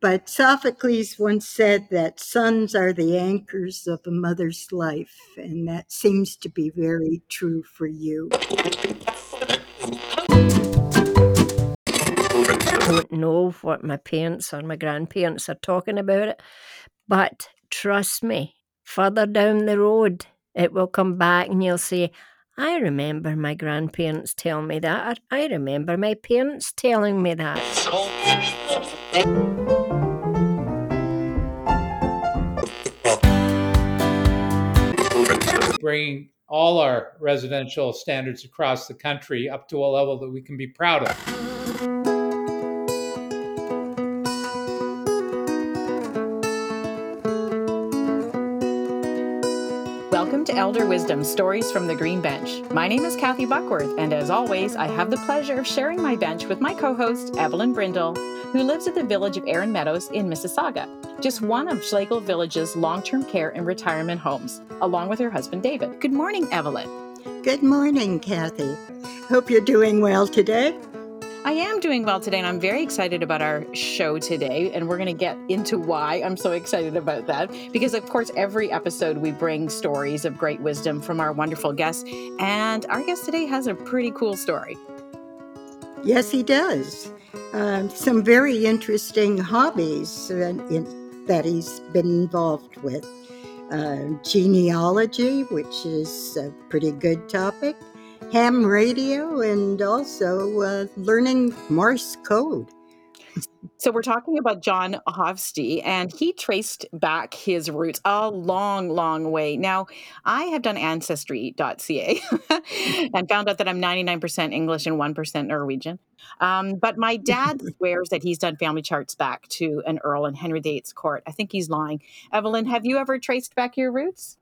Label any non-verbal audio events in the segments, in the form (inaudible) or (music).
But Sophocles once said that sons are the anchors of a mother's life, and that seems to be very true for you. I don't know what my parents or my grandparents are talking about it, but trust me, further down the road, it will come back and you'll say, I remember my grandparents telling me that. I remember my parents telling me that. Bringing all our residential standards across the country up to a level that we can be proud of. Elder Wisdom Stories from the Green Bench. My name is Kathy Buckworth, and as always, I have the pleasure of sharing my bench with my co host, Evelyn Brindle, who lives at the village of Erin Meadows in Mississauga, just one of Schlegel Village's long term care and retirement homes, along with her husband, David. Good morning, Evelyn. Good morning, Kathy. Hope you're doing well today. I am doing well today, and I'm very excited about our show today. And we're going to get into why I'm so excited about that. Because, of course, every episode we bring stories of great wisdom from our wonderful guests. And our guest today has a pretty cool story. Yes, he does. Um, some very interesting hobbies that he's been involved with. Uh, genealogy, which is a pretty good topic ham radio and also uh, learning Morse code. So we're talking about John Hofstee, and he traced back his roots a long, long way. Now, I have done Ancestry.ca (laughs) and found out that I'm 99% English and 1% Norwegian. Um, but my dad (laughs) swears that he's done family charts back to an Earl in Henry VIII's court. I think he's lying. Evelyn, have you ever traced back your roots?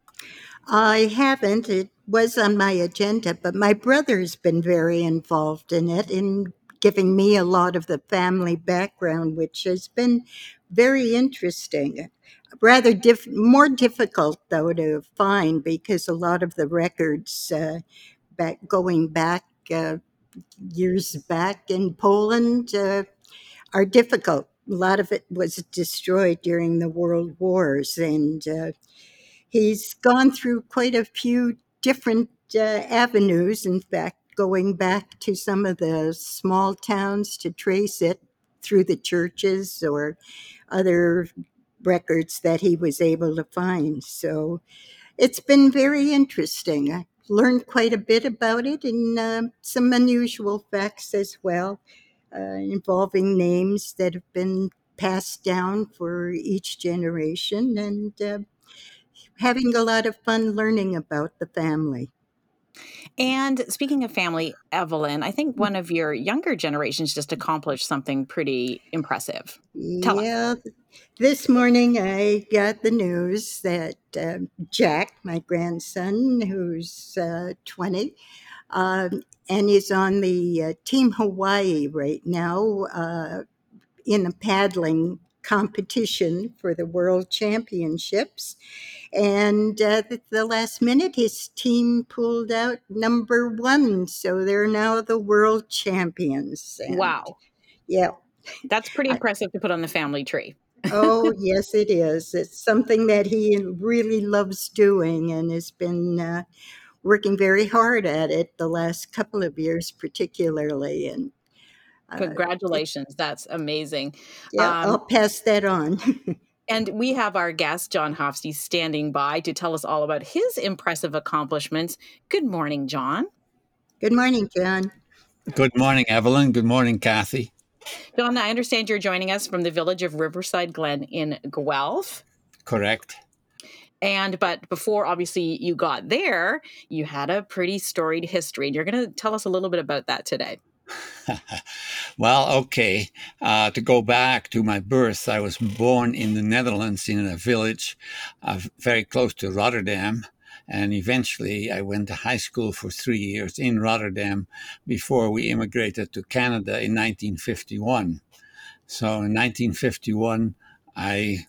I haven't. It was on my agenda, but my brother's been very involved in it in giving me a lot of the family background, which has been very interesting. Rather diff- more difficult though to find because a lot of the records uh, back going back uh, years back in Poland uh, are difficult. A lot of it was destroyed during the world wars, and uh, he's gone through quite a few different uh, avenues. In fact, going back to some of the small towns to trace it through the churches or other records that he was able to find. So it's been very interesting. I learned quite a bit about it and uh, some unusual facts as well, uh, involving names that have been passed down for each generation and uh, having a lot of fun learning about the family. And speaking of family, Evelyn, I think one of your younger generations just accomplished something pretty impressive. Tell yeah, us. this morning I got the news that uh, Jack, my grandson, who's uh, 20, um, and is on the uh, Team Hawaii right now uh, in a paddling competition for the World Championships. And uh, at the last minute, his team pulled out number one. So they're now the world champions. And wow. Yeah. That's pretty impressive to put on the family tree. oh, (laughs) yes, it is. It's something that he really loves doing and has been uh, working very hard at it the last couple of years, particularly. And congratulations. That's amazing. Yeah, um, I'll pass that on. (laughs) And we have our guest, John Hofstee, standing by to tell us all about his impressive accomplishments. Good morning, John. Good morning, John. Good morning, Evelyn. Good morning, Kathy. John, I understand you're joining us from the village of Riverside Glen in Guelph. Correct. And but before obviously you got there, you had a pretty storied history. And you're going to tell us a little bit about that today. (laughs) well, okay. Uh, to go back to my birth, I was born in the Netherlands in a village uh, very close to Rotterdam. And eventually, I went to high school for three years in Rotterdam before we immigrated to Canada in 1951. So in 1951, I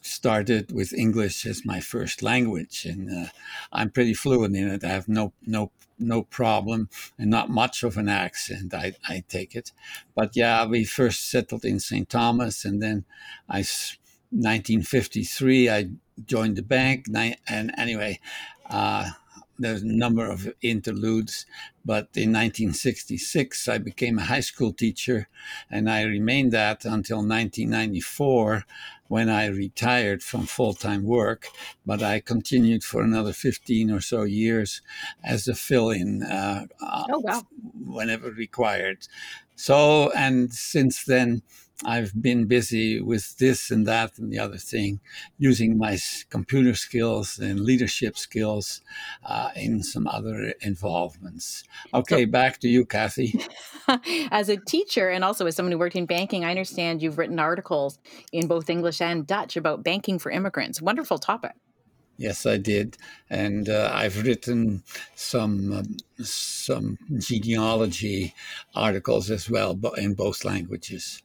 started with English as my first language, and uh, I'm pretty fluent in it. I have no no no problem and not much of an accent. I, I take it, but yeah, we first settled in St. Thomas, and then I 1953 I joined the bank, and anyway. Uh, there's a number of interludes, but in 1966 I became a high school teacher, and I remained that until 1994 when I retired from full time work. But I continued for another 15 or so years as a fill in uh, oh, wow. whenever required. So, and since then, I've been busy with this and that and the other thing, using my computer skills and leadership skills uh, in some other involvements. Okay, so, back to you, Kathy. (laughs) as a teacher and also as someone who worked in banking, I understand you've written articles in both English and Dutch about banking for immigrants. Wonderful topic. Yes, I did, and uh, I've written some um, some genealogy articles as well, but in both languages.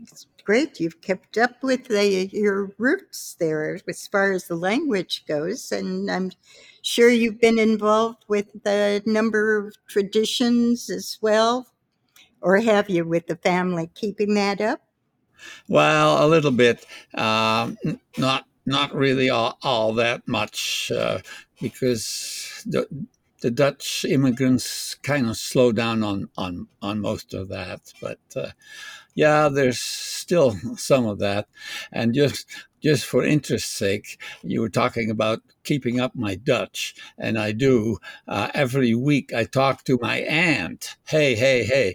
It's great. You've kept up with the, your roots there as far as the language goes. And I'm sure you've been involved with a number of traditions as well. Or have you with the family keeping that up? Well, a little bit. Uh, not not really all, all that much uh, because the the Dutch immigrants kind of slow down on on on most of that. But uh, yeah, there's still some of that. And just just for interest's sake, you were talking about keeping up my Dutch, and I do. Uh, every week, I talk to my aunt. Hey, hey, hey!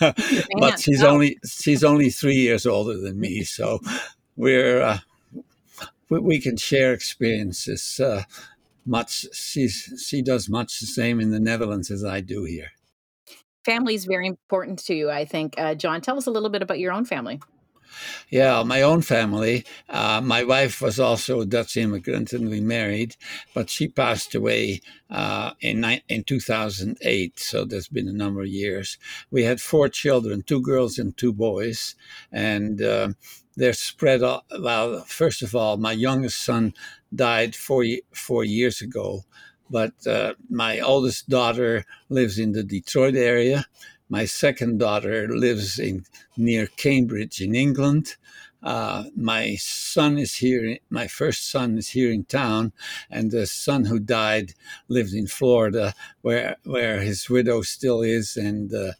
(laughs) but she's oh. only she's only three years older than me, so we're uh, we, we, can share experiences. Uh, much she's she does much the same in the Netherlands as I do here family is very important to you, I think. Uh, John, tell us a little bit about your own family. Yeah, my own family. Uh, my wife was also a Dutch immigrant, and we married, but she passed away uh, in in 2008. So there's been a number of years. We had four children, two girls and two boys, and uh, they're spread out. Well, first of all, my youngest son died four four years ago, but uh, my oldest daughter lives in the Detroit area. My second daughter lives in near Cambridge in England. Uh, my son is here. My first son is here in town, and the son who died lived in Florida, where where his widow still is, and uh,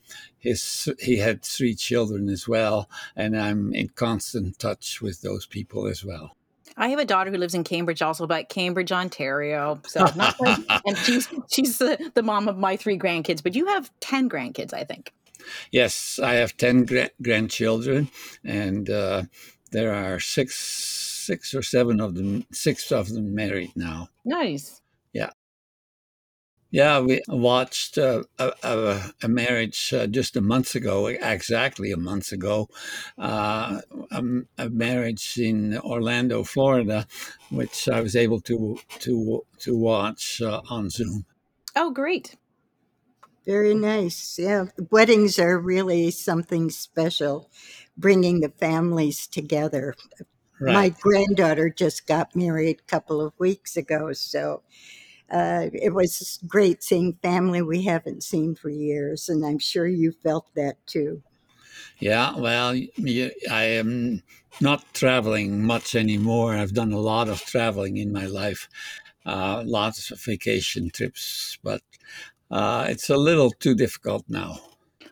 his he had three children as well. And I'm in constant touch with those people as well. I have a daughter who lives in Cambridge, also, but Cambridge, Ontario. So (laughs) and she's she's the, the mom of my three grandkids. But you have ten grandkids, I think. Yes, I have ten gra- grandchildren, and uh, there are six six or seven of them. Six of them married now. Nice. Yeah, we watched uh, a, a, a, marriage uh, just a month ago, exactly a month ago, uh, a, a, marriage in Orlando, Florida, which I was able to to to watch uh, on Zoom. Oh, great! Very nice. Yeah, weddings are really something special, bringing the families together. Right. My granddaughter just got married a couple of weeks ago, so uh, it was great seeing family we haven't seen for years, and I'm sure you felt that too. Yeah, well, I am not traveling much anymore. I've done a lot of traveling in my life, uh, lots of vacation trips, but uh, it's a little too difficult now.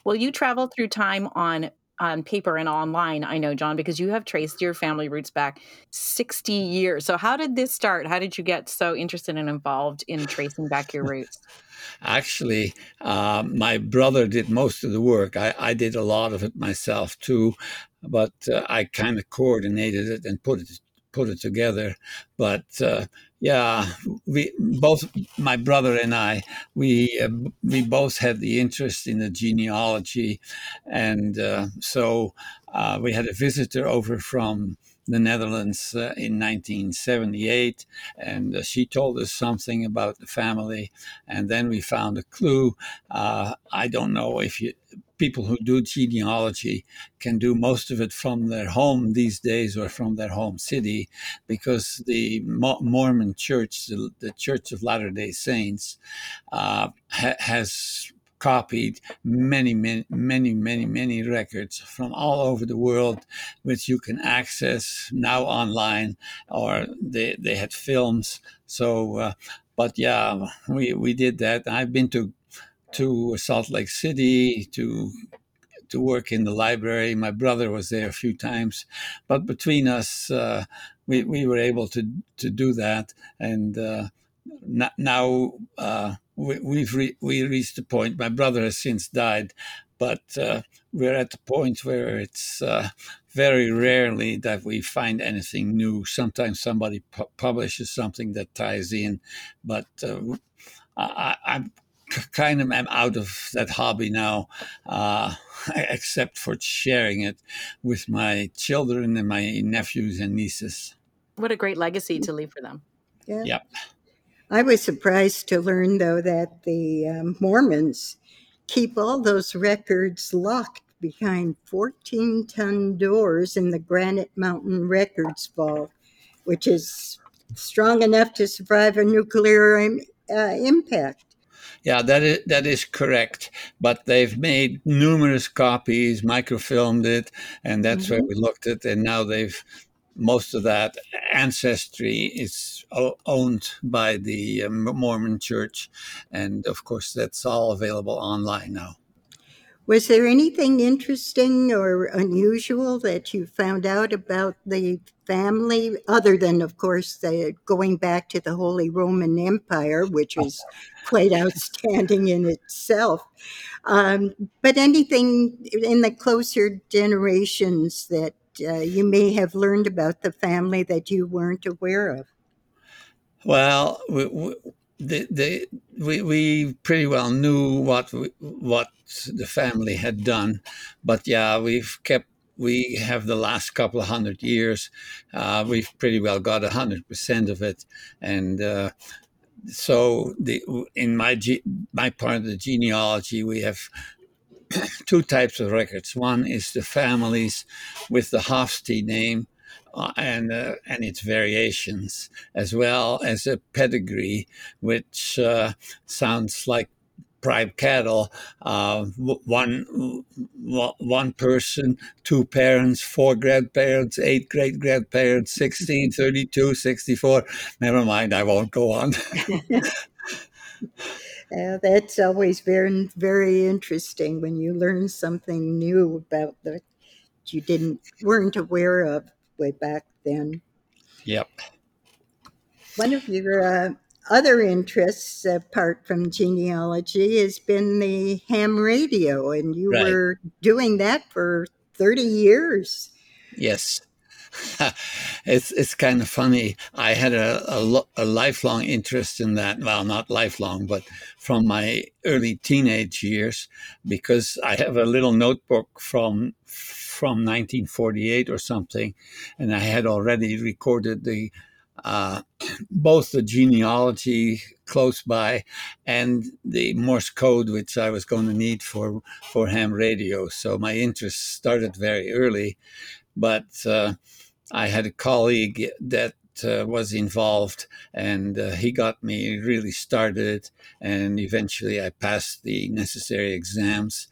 Well, you travel through time on on paper and online, I know, John, because you have traced your family roots back 60 years. So, how did this start? How did you get so interested and involved in tracing back your roots? (laughs) Actually, uh, my brother did most of the work. I, I, did a lot of it myself too, but uh, I kind of coordinated it and put it put it together. But uh, yeah, we both my brother and I we uh, we both had the interest in the genealogy, and uh, so uh, we had a visitor over from the Netherlands uh, in 1978, and uh, she told us something about the family, and then we found a clue. I don't know if you people who do genealogy can do most of it from their home these days or from their home city because the Mormon church, the, the Church of Latter day Saints, uh, ha- has copied many, many, many, many, many records from all over the world, which you can access now online, or they, they had films. So, uh, but yeah, we, we did that. I've been to to Salt Lake City to to work in the library. My brother was there a few times, but between us, uh, we we were able to to do that. And uh, now uh, we, have re- we reached the point. My brother has since died, but uh, we're at the point where it's uh, very rarely that we find anything new. Sometimes somebody pu- publishes something that ties in, but uh, I, am kind of am out of that hobby now, uh, (laughs) except for sharing it with my children and my nephews and nieces. What a great legacy to leave for them. Yeah. Yep. I was surprised to learn, though, that the um, Mormons keep all those records locked behind 14 ton doors in the Granite Mountain Records Vault, which is strong enough to survive a nuclear uh, impact. Yeah, that is that is correct. But they've made numerous copies, microfilmed it, and that's mm-hmm. where we looked at. And now they've most of that ancestry is owned by the um, Mormon Church, and of course that's all available online now. Was there anything interesting or unusual that you found out about the family, other than, of course, the, going back to the Holy Roman Empire, which is quite outstanding in itself? Um, but anything in the closer generations that uh, you may have learned about the family that you weren't aware of? Well, we, the, the, we, we pretty well knew what we, what the family had done, but yeah, we've kept we have the last couple of hundred years, uh, we've pretty well got hundred percent of it, and uh, so the in my ge- my part of the genealogy, we have (clears throat) two types of records. One is the families with the Hofstee name, uh, and uh, and its variations, as well as a pedigree, which uh, sounds like prime cattle. Uh, one one person, two parents, four grandparents, eight great grandparents, 16, 32, 64. Never mind, I won't go on. Yeah, (laughs) that's always very very interesting when you learn something new about that you didn't weren't aware of way back then. Yep. One of your uh, other interests, apart from genealogy, has been the ham radio, and you right. were doing that for 30 years. Yes. It's it's kind of funny. I had a, a, a, lifelong interest in that. Well, not lifelong, but from my early teenage years, because I have a little notebook from from 1948 or something, and I had already recorded the uh, (clears throat) both the genealogy close by and the Morse code, which I was going to need for for ham radio. So my interest started very early, but uh, I had a colleague that uh, was involved, and uh, he got me really started. And eventually, I passed the necessary exams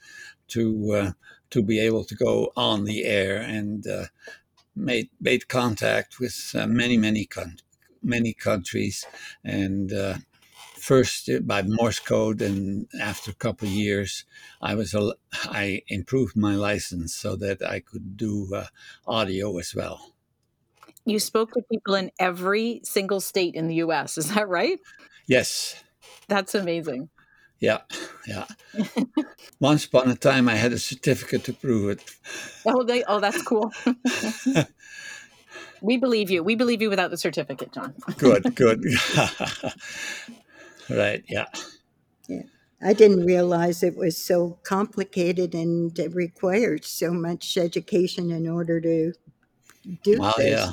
to uh, to be able to go on the air and uh, made made contact with uh, many many con- many countries and first by Morse code and after a couple of years I was I improved my license so that I could do uh, audio as well. You spoke to people in every single state in the US, is that right? Yes. That's amazing. Yeah, yeah. Once upon a time, I had a certificate to prove it. Oh, they, oh, that's cool. (laughs) we believe you. We believe you without the certificate, John. good, good. (laughs) right, yeah. Yeah. I didn't realize it was so complicated and it required so much education in order to do well, this. Yeah.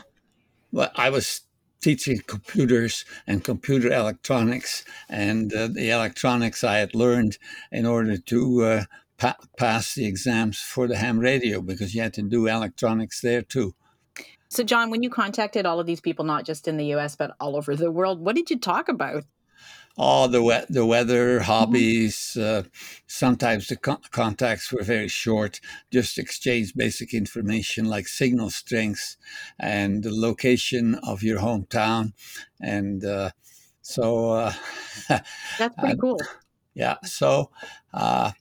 Well, I was teaching computers and computer electronics. And uh, the electronics I had learned in order to uh, pa- pass the exams for the ham radio because you had to do electronics there too. So, John, when you contacted all of these people, not just in the US, but all over the world, what did you talk about? All the we- the weather, hobbies. Uh, sometimes the con- contacts were very short, just exchange basic information like signal strengths and the location of your hometown, and uh, so uh, (laughs) That's pretty cool. yeah. So uh,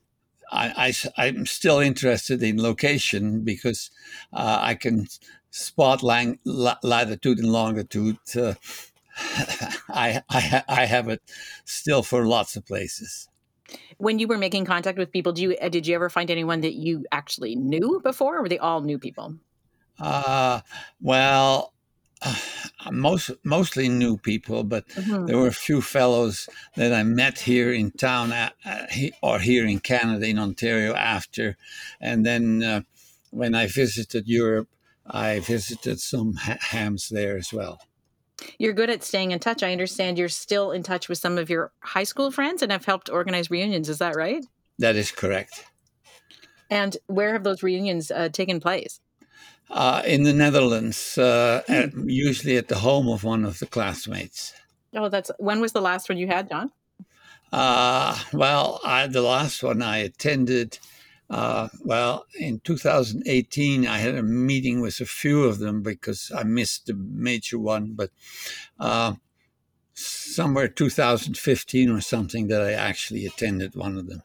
I, I am still interested in location because uh, I can spot lang- latitude and longitude. Uh, (laughs) I, I I have it still for lots of places. When you were making contact with people, do you uh, did you ever find anyone that you actually knew before, or were they all new people? Uh, well, uh, most mostly new people, but mm-hmm. there were a few fellows that I met here in town uh, or here in Canada, in Ontario, after, and then uh, when I visited Europe, I visited some ha- hams there as well. You're good at staying in touch. I understand you're still in touch with some of your high school friends and have helped organize reunions. Is that right? That is correct. And where have those reunions uh, taken place? Uh, in the Netherlands, uh, at, usually at the home of one of the classmates. Oh, that's when was the last one you had, John? Uh, well, I, the last one I attended uh, well, in 2018, I had a meeting with a few of them because I missed the major one, but uh, somewhere 2015 or something that I actually attended one of them.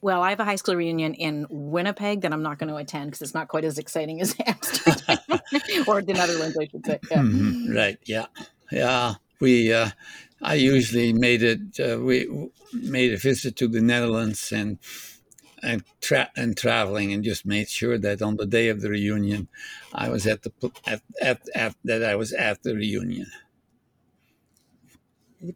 Well, I have a high school reunion in Winnipeg that I'm not going to attend because it's not quite as exciting as (laughs) Amsterdam (laughs) or the Netherlands, I should say. Yeah. Mm-hmm. Right. Yeah. Yeah. We, uh, I usually made it, uh, we made a visit to the Netherlands and and, tra- and traveling and just made sure that on the day of the reunion I was at the at, at, at that I was at the reunion.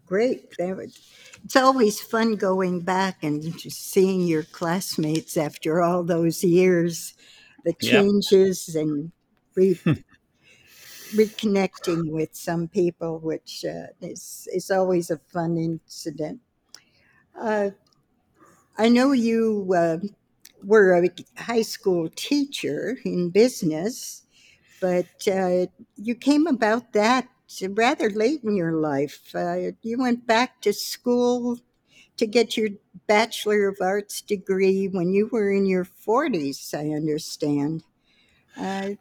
Great. It's always fun going back and just seeing your classmates after all those years, the changes yep. and re- (laughs) reconnecting with some people, which uh, is, is always a fun incident. Uh, I know you uh, were a high school teacher in business, but uh, you came about that rather late in your life. Uh, you went back to school to get your Bachelor of Arts degree when you were in your 40s, I understand. Uh,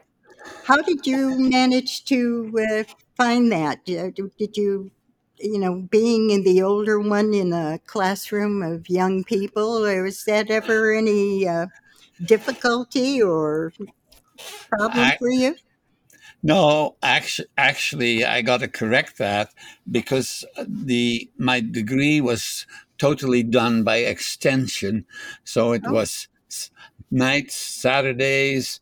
how did you manage to uh, find that? Did you you know, being in the older one in a classroom of young people, was that ever any uh, difficulty or problem I, for you? No, actually, actually, I got to correct that because the my degree was totally done by extension, so it oh. was nights, Saturdays,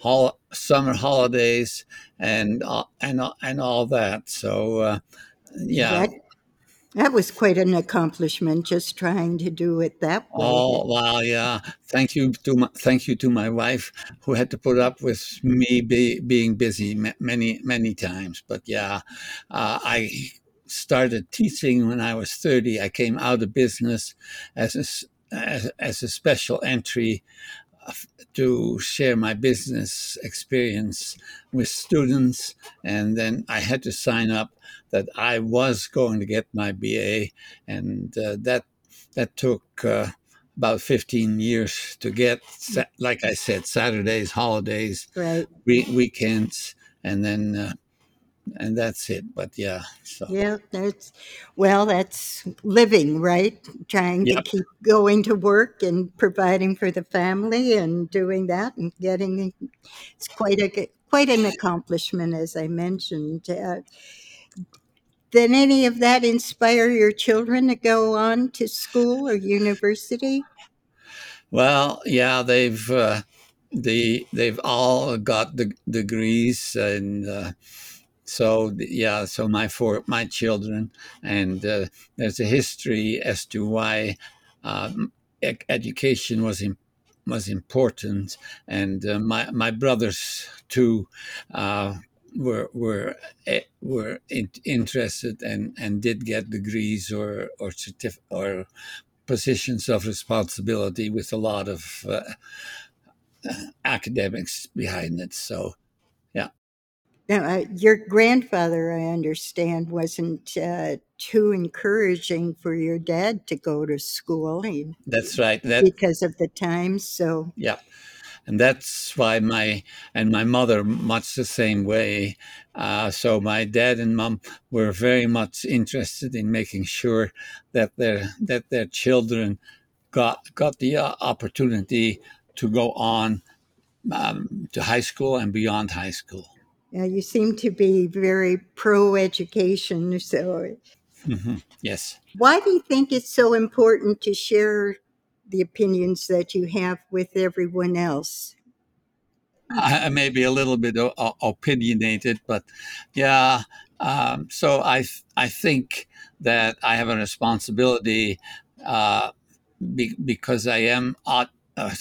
hol- summer holidays, and uh, and uh, and all that. So. Yeah. That, that was quite an accomplishment, just trying to do it that way. Oh wow, yeah! Thank you to my, thank you to my wife who had to put up with me be, being busy many many times. But yeah, uh, I started teaching when I was thirty. I came out of business as a, as, as a special entry to share my business experience with students. And then I had to sign up that I was going to get my BA, and uh, that that took uh, about 15 years to get. Like I said, Saturdays, holidays, right. we- weekends, and then uh, and that's it. But yeah, so yeah, that's well, that's living, right? Trying yep. to keep going to work and providing for the family and doing that and getting it's quite a quite an accomplishment, as I mentioned. Uh, did any of that inspire your children to go on to school or university? Well, yeah, they've uh, the they've all got the degrees and. Uh, so yeah, so my four my children, and uh, there's a history as to why um, education was in, was important, and uh, my my brothers too uh, were were eh, were in, interested and and did get degrees or or certif- or positions of responsibility with a lot of uh, academics behind it. So. Now, uh, your grandfather, I understand, wasn't uh, too encouraging for your dad to go to school. He, That's right. That because of the times. So, yeah, and that's why my and my mother much the same way. Uh, so my dad and mom were very much interested in making sure that their that their children got got the uh, opportunity to go on um, to high school and beyond high school. Yeah, you seem to be very pro education. So, hmm Yes. why do you think it's so important to share the opinions that you have with everyone else? I, may be a little bit o- opinionated, but yeah. Um, so I th- I think that I have a responsibility uh, be- because I am uh, uh,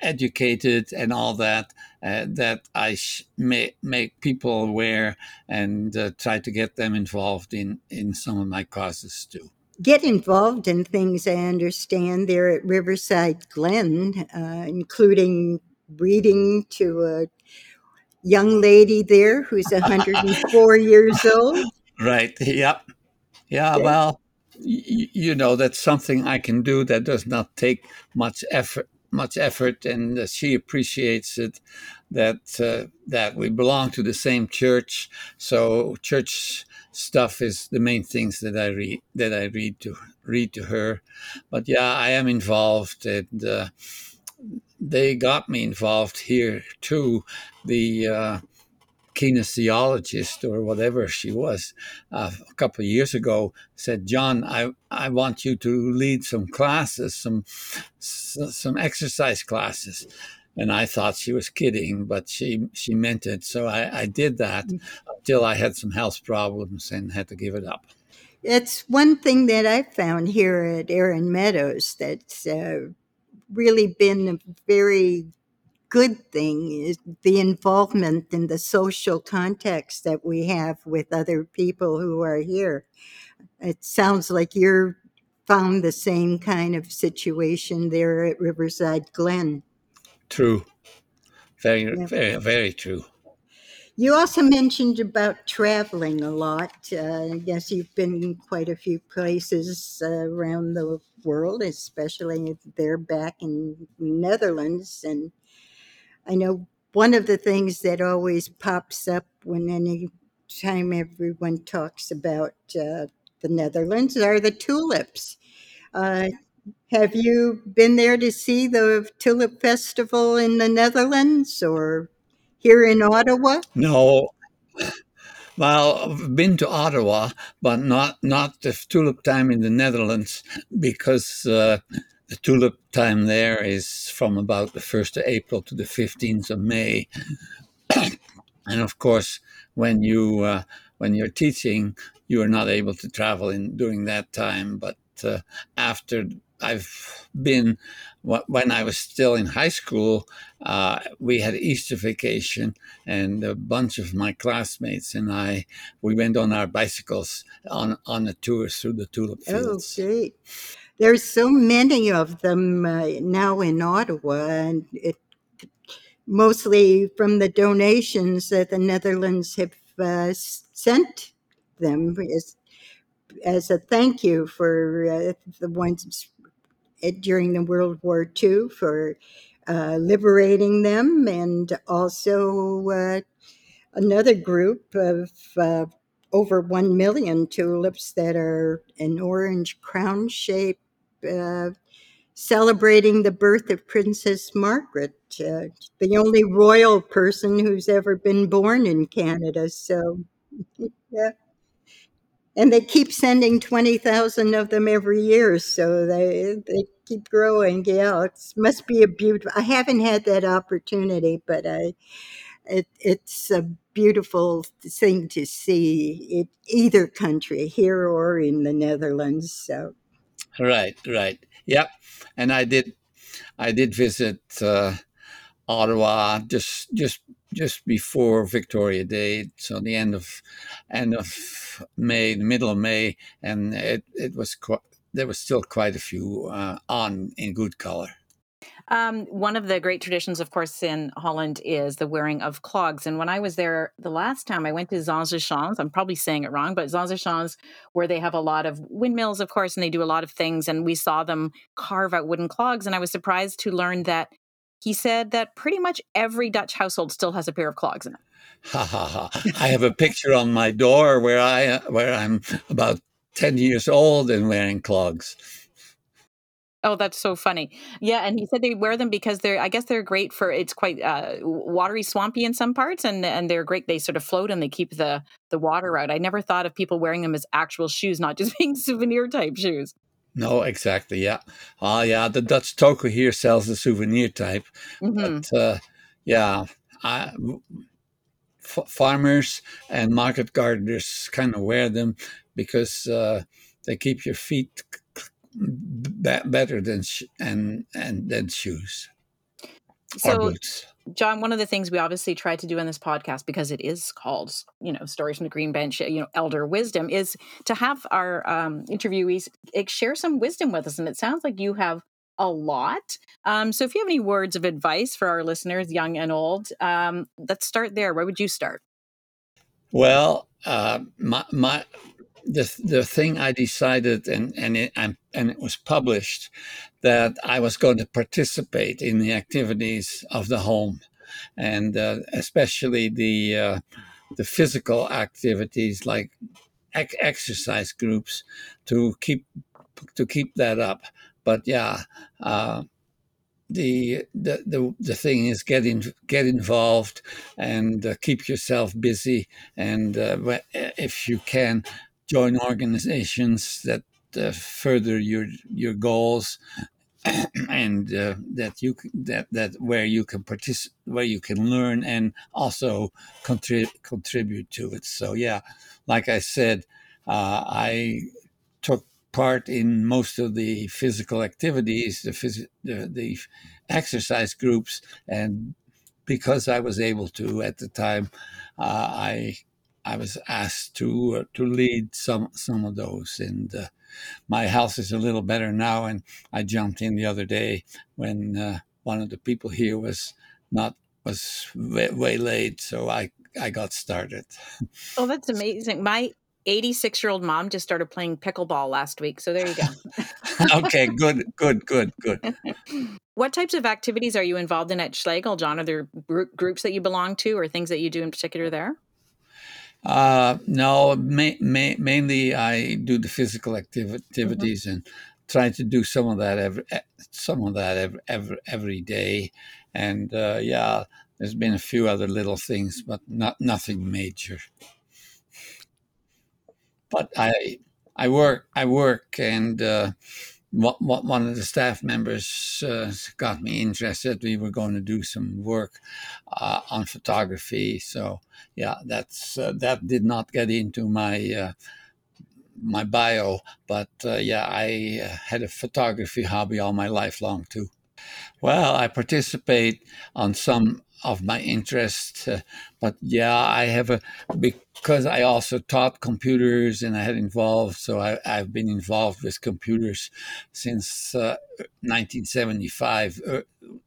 educated and all that uh, that I sh- may make people aware and uh, try to get them involved in in some of my causes too. Get involved in things I understand there at Riverside Glen, uh, including reading to a young lady there who's 104 (laughs) years old. Right. Yep. Yeah. Yeah. Well, y- you know, that's something I can do that does not take much effort. Much effort, and uh, she appreciates it. That uh, that we belong to the same church, so church stuff is the main things that I read that I read to read to her. But yeah, I am involved, and uh, they got me involved here too. The uh, kinesiologist or whatever she was uh, a couple of years ago said, "John, I I want you to lead some classes, some some exercise classes." And I thought she was kidding, but she she meant it. So I, I did that until I had some health problems and had to give it up. It's one thing that I found here at Erin Meadows that's uh, really been a very good thing is the involvement in the social context that we have with other people who are here. It sounds like you're found the same kind of situation there at Riverside Glen. True, very Yeah. very very true. You also mentioned about traveling a lot. Uh, I guess you've been in quite a few places uh, around the world, especially there back in Netherlands. And I know one of the things that always pops up when any time everyone talks about uh, the Netherlands are the tulips. Uh, have you been there to see the tulip festival in the Netherlands or here in Ottawa? No, well, I've been to Ottawa, but not not the tulip time in the Netherlands because uh, the tulip time there is from about the first of April to the fifteenth of May, (coughs) and of course, when you uh, when you're teaching, you are not able to travel in during that time. But uh, after I've been wh- when I was still in high school, uh, we had Easter vacation, and a bunch of my classmates and I we went on our bicycles on on a tour through the tulip fields. Oh, great. There's so many of them uh, now in Ottawa, and it mostly from the donations that the Netherlands have uh, sent them as, as a thank you for uh, the ones during the World War II for uh, liberating them, and also uh, another group of uh, over 1 million tulips that are an orange crown shape. Celebrating the birth of Princess Margaret, uh, the only royal person who's ever been born in Canada. So, (laughs) yeah. And they keep sending 20,000 of them every year. So they, they keep growing. Yeah, it must be a beautiful, I haven't had that opportunity, but I, it, it's a beautiful thing to see in either country, here or in the Netherlands. So, Right, right, yep. And I did I did visit uh, Ottawa just just just before Victoria Day, so the end of end of May, the middle of May, and it it was quite there was still quite a few uh, on in good color. Um, one of the great traditions, of course, in Holland is the wearing of clogs. And when I was there the last time, I went to Zaanstrechaans. I'm probably saying it wrong, but Zaanstrechaans, where they have a lot of windmills, of course, and they do a lot of things. And we saw them carve out wooden clogs. And I was surprised to learn that he said that pretty much every Dutch household still has a pair of clogs in it. Ha ha ha! I have a picture on my door where I where I'm about ten years old and wearing clogs. Oh, that's so funny. Yeah, and he said they wear them because they're I guess they're great for it's quite uh, watery, swampy in some parts and and they're great they sort of float and they keep the the water out. I never thought of people wearing them as actual shoes, not just (laughs) being souvenir type shoes. No, exactly. Yeah. Oh, yeah. The Dutch toko here sells the souvenir type, hmm but uh, yeah, I, f- farmers and market gardeners kind of wear them because uh, they keep your feet better than and and than shoes or So boots. John, one of the things we obviously try to do in this podcast, because it is called, you know, Stories from the Green Bench, you know, Elder Wisdom, is to have our um, interviewees share some wisdom with us. And it sounds like you have a lot. Um, so if you have any words of advice for our listeners, young and old, um, let's start there. Where would you start? Well, uh, my my the the thing I decided and and it and it was published that I was going to participate in the activities of the home, and uh, especially the uh, the physical activities like ec- exercise groups to keep to keep that up. But yeah. Uh, the, the the the thing is get in, get involved and uh, keep yourself busy and uh, if you can join organizations that uh, further your your goals (clears throat) and uh, that you that that where you can participate where you can learn and also contrib- contribute to it. So yeah like i said uh, i took part in most of the physical activities the, phys- the the exercise groups and because i was able to at the time uh, i I was asked to uh, to lead some some of those, and uh, my health is a little better now. And I jumped in the other day when uh, one of the people here was not was way, way late, so I I got started. Oh, that's amazing. My 86 year old mom just started playing pickleball last week. So there you go. (laughs) okay, good, good, good, good. what types of activities are you involved in at Schlegel, John? Are there groups that you belong to or things that you do in particular there? Uh, no, ma- ma- mainly I do the physical activ- hmm activities and try to do some of that every some of that every every, every day. And uh, yeah, there's been a few other little things, but not nothing major. But I I work I work and. Uh, one of the staff members uh, got me interested. We were going to do some work uh, on photography. So yeah, that's uh, that did not get into my uh, my bio, but uh, yeah, I uh, had a photography hobby all my life long too. Well, I participate on some of my interest. uh, but yeah, I have a because I also taught computers and I had involved, so I, I've been involved with computers since uh, 1975, er,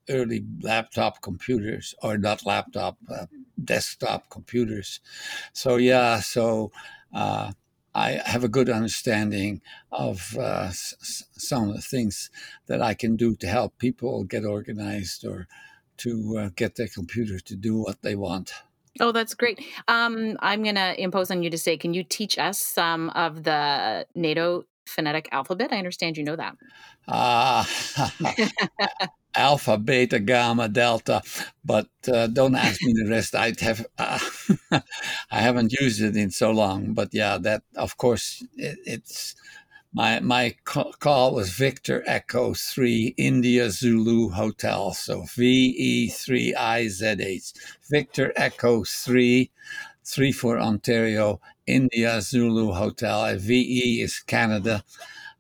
early laptop computers or not laptop, uh, desktop computers. So yeah, so. Uh, I have a good understanding of uh, s- some of the things that I can do to help people get organized or to uh, get their computer to do what they want. Oh, that's great. Um, I'm going to impose on you to say, can you teach us some of the NATO phonetic alphabet? I understand you know that. Ah, (laughs) alpha, beta, gamma, delta, but uh, don't ask me the rest. I have uh, (laughs) I haven't used it in so long, but yeah, that of course it, it's my my call was Victor Echo Three India Zulu Hotel, so V E three I Z H Victor Echo Three three for Ontario India Zulu Hotel. VE is Canada,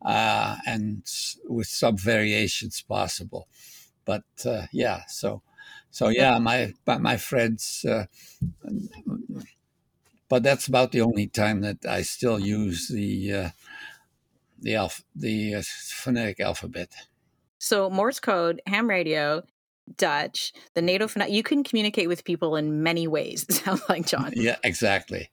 uh, and with some variations possible. But uh, yeah, so so yeah, my my, my friends. Uh, but that's about the only time that I still use the uh, the alph- the uh, phonetic alphabet. So Morse code, ham radio, Dutch, the NATO phonetic. You can communicate with people in many ways. (laughs) It sounds like John. (laughs) Yeah, exactly.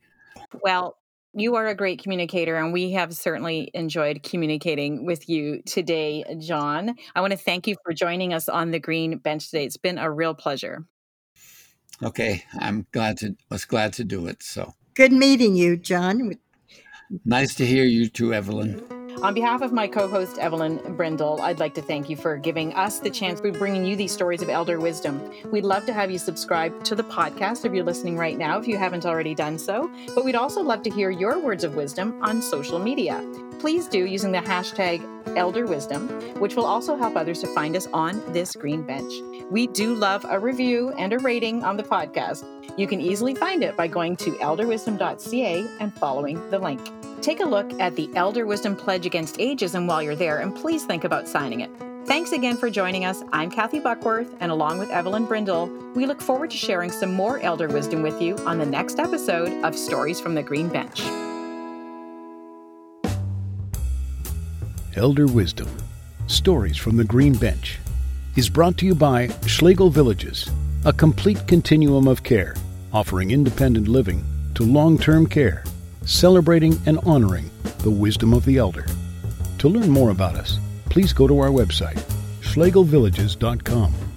Well, you are a great communicator, and we have certainly enjoyed communicating with you today, John. I want to thank you for joining us on the Green Bench today. It's been a real pleasure. Okay, I'm glad to was glad to do it. So Good meeting you, John. nice to hear you too, Evelyn. On behalf of my co host, Evelyn Brindle, I'd like to thank you for giving us the chance to bringing you these stories of elder wisdom. We'd love to have you subscribe to the podcast if you're listening right now, if you haven't already done so. But we'd also love to hear your words of wisdom on social media. Please do using the hashtag elder wisdom, which will also help others to find us on this green bench. We do love a review and a rating on the podcast. You can easily find it by going to elderwisdom.ca and following the link. Take a look at the Elder Wisdom Pledge Against Ageism while you're there, and please think about signing it. Thanks again for joining us. I'm Kathy Buckworth, and along with Evelyn Brindle, we look forward to sharing some more elder wisdom with you on the next episode of Stories from the Green Bench. Elder Wisdom Stories from the Green Bench is brought to you by Schlegel Villages, a complete continuum of care, offering independent living to long term care, celebrating and honoring the wisdom of the elder. To learn more about us, please go to our website, schlegelvillages.com.